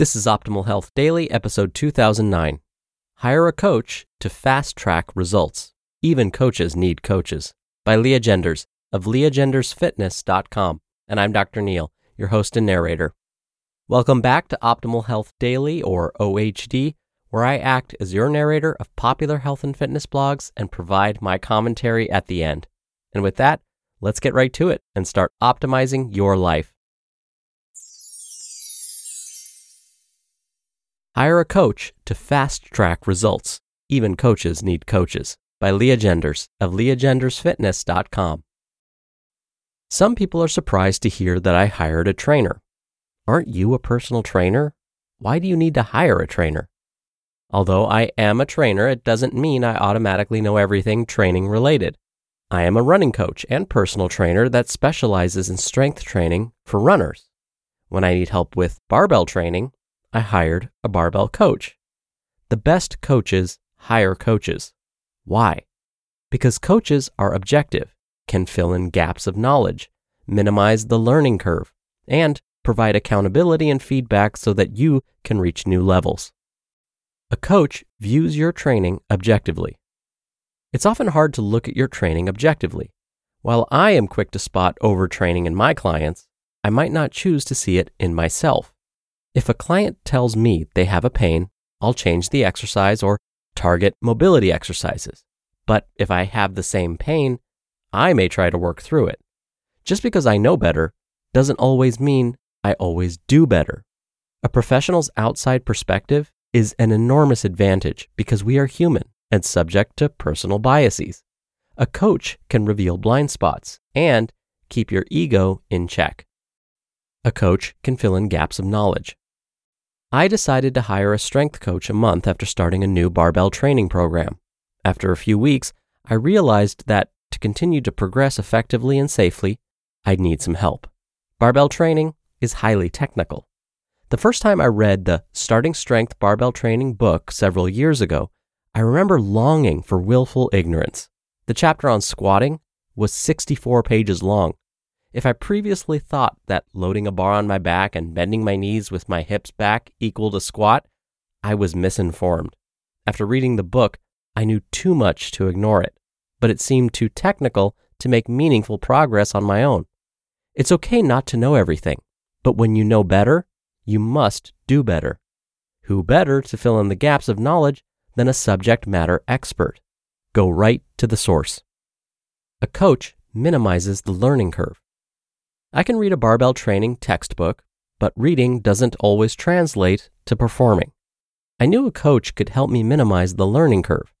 This is Optimal Health Daily, episode 2009. Hire a coach to fast track results. Even coaches need coaches. By Lea Genders of leagendersfitness.com. And I'm Dr. Neal, your host and narrator. Welcome back to Optimal Health Daily, or OHD, where I act as your narrator of popular health and fitness blogs and provide my commentary at the end. And with that, let's get right to it and start optimizing your life. Hire a coach to fast track results. Even coaches need coaches. By Lea Genders of leagendersfitness.com. Some people are surprised to hear that I hired a trainer. Aren't you a personal trainer? Why do you need to hire a trainer? Although I am a trainer, it doesn't mean I automatically know everything training related. I am a running coach and personal trainer that specializes in strength training for runners. When I need help with barbell training, I hired a barbell coach. The best coaches hire coaches. Why? Because coaches are objective, can fill in gaps of knowledge, minimize the learning curve, and provide accountability and feedback so that you can reach new levels. A coach views your training objectively. It's often hard to look at your training objectively. While I am quick to spot overtraining in my clients, I might not choose to see it in myself. If a client tells me they have a pain, I'll change the exercise or target mobility exercises. But if I have the same pain, I may try to work through it. Just because I know better doesn't always mean I always do better. A professional's outside perspective is an enormous advantage because we are human and subject to personal biases. A coach can reveal blind spots and keep your ego in check. A coach can fill in gaps of knowledge. I decided to hire a strength coach a month after starting a new barbell training program. After a few weeks, I realized that to continue to progress effectively and safely, I'd need some help. Barbell training is highly technical. The first time I read the Starting Strength Barbell Training book several years ago, I remember longing for willful ignorance. The chapter on squatting was 64 pages long, if I previously thought that loading a bar on my back and bending my knees with my hips back equaled a squat, I was misinformed. After reading the book, I knew too much to ignore it, but it seemed too technical to make meaningful progress on my own. It's okay not to know everything, but when you know better, you must do better. Who better to fill in the gaps of knowledge than a subject matter expert? Go right to the source. A coach minimizes the learning curve. I can read a barbell training textbook, but reading doesn't always translate to performing. I knew a coach could help me minimize the learning curve.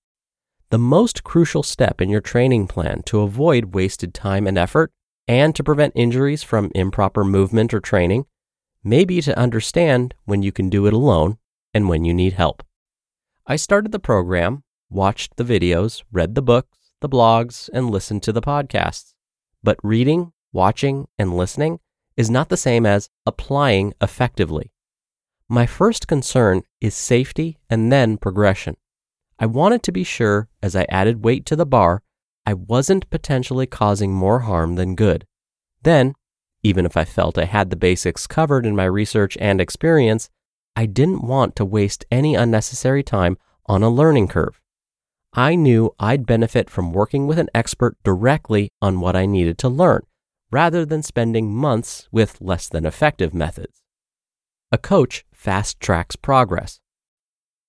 The most crucial step in your training plan to avoid wasted time and effort and to prevent injuries from improper movement or training may be to understand when you can do it alone and when you need help. I started the program, watched the videos, read the books, the blogs, and listened to the podcasts. But reading, watching, and listening is not the same as applying effectively. My first concern is safety and then progression. I wanted to be sure as I added weight to the bar, I wasn't potentially causing more harm than good. Then, even if I felt I had the basics covered in my research and experience, I didn't want to waste any unnecessary time on a learning curve. I knew I'd benefit from working with an expert directly on what I needed to learn, rather than spending months with less than effective methods. A coach fast tracks progress.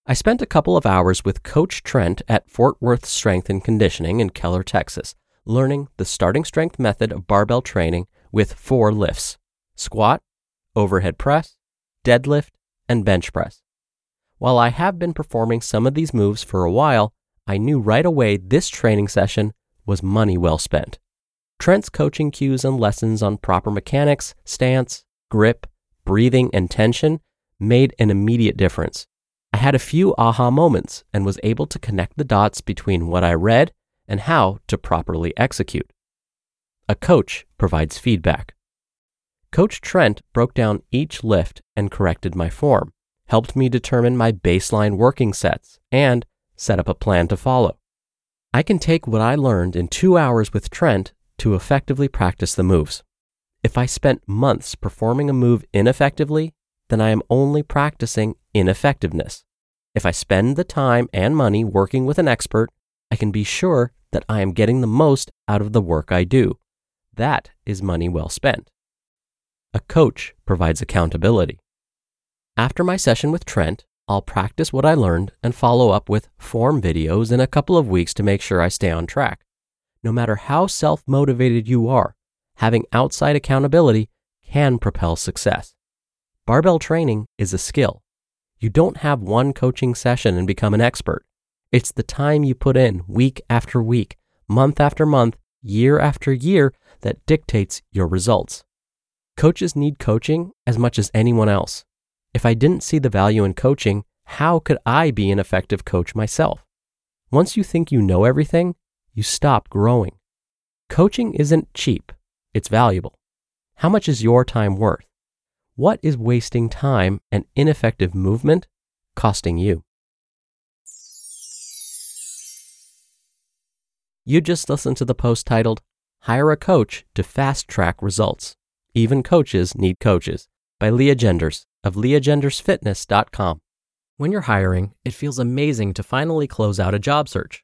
I spent a couple of hours with Coach Trent at Fort Worth Strength and Conditioning in Keller, Texas, learning the starting strength method of barbell training with four lifts squat, overhead press, deadlift, and bench press. While I have been performing some of these moves for a while, I knew right away this training session was money well spent. Trent's coaching cues and lessons on proper mechanics, stance, grip, breathing, and tension made an immediate difference. I had a few aha moments and was able to connect the dots between what I read and how to properly execute. A coach provides feedback. Coach Trent broke down each lift and corrected my form, helped me determine my baseline working sets, and set up a plan to follow. I can take what I learned in two hours with Trent to effectively practice the moves. If I spent months performing a move ineffectively, then I am only practicing ineffectiveness. If I spend the time and money working with an expert, I can be sure that I am getting the most out of the work I do. That is money well spent. A coach provides accountability. After my session with Trent, I'll practice what I learned and follow up with form videos in a couple of weeks to make sure I stay on track. No matter how self motivated you are, having outside accountability can propel success. Barbell training is a skill. You don't have one coaching session and become an expert. It's the time you put in week after week, month after month, year after year that dictates your results. Coaches need coaching as much as anyone else. If I didn't see the value in coaching, how could I be an effective coach myself? Once you think you know everything, you stop growing. Coaching isn't cheap, it's valuable. How much is your time worth? What is wasting time and ineffective movement costing you? You just listened to the post titled, Hire a Coach to Fast Track Results. Even Coaches Need Coaches by Lea Genders of leagendersfitness.com. When you're hiring, it feels amazing to finally close out a job search.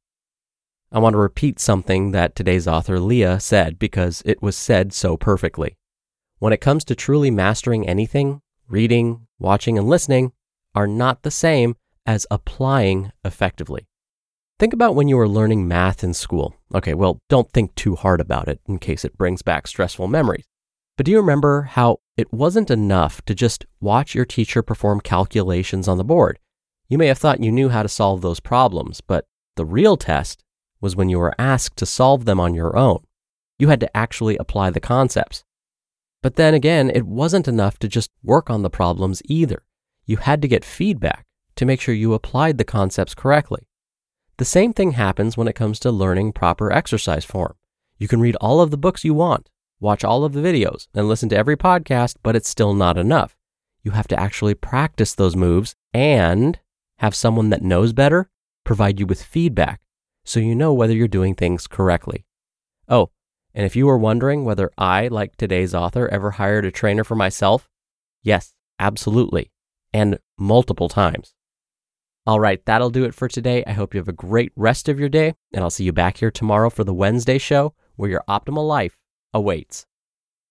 I want to repeat something that today's author Lea said because it was said so perfectly. When it comes to truly mastering anything, reading, watching, and listening are not the same as applying effectively. Think about when you were learning math in school. Okay, well, don't think too hard about it in case it brings back stressful memories. But do you remember how it wasn't enough to just watch your teacher perform calculations on the board? You may have thought you knew how to solve those problems, but the real test was when you were asked to solve them on your own. You had to actually apply the concepts. But then again, it wasn't enough to just work on the problems either. You had to get feedback to make sure you applied the concepts correctly. The same thing happens when it comes to learning proper exercise form. You can read all of the books you want, watch all of the videos, and listen to every podcast, but it's still not enough. You have to actually practice those moves and have someone that knows better provide you with feedback so you know whether you're doing things correctly. Oh, and if you were wondering whether I, like today's author, ever hired a trainer for myself, yes, absolutely, and multiple times. All right, that'll do it for today. I hope you have a great rest of your day, and I'll see you back here tomorrow for the Wednesday show where your optimal life awaits.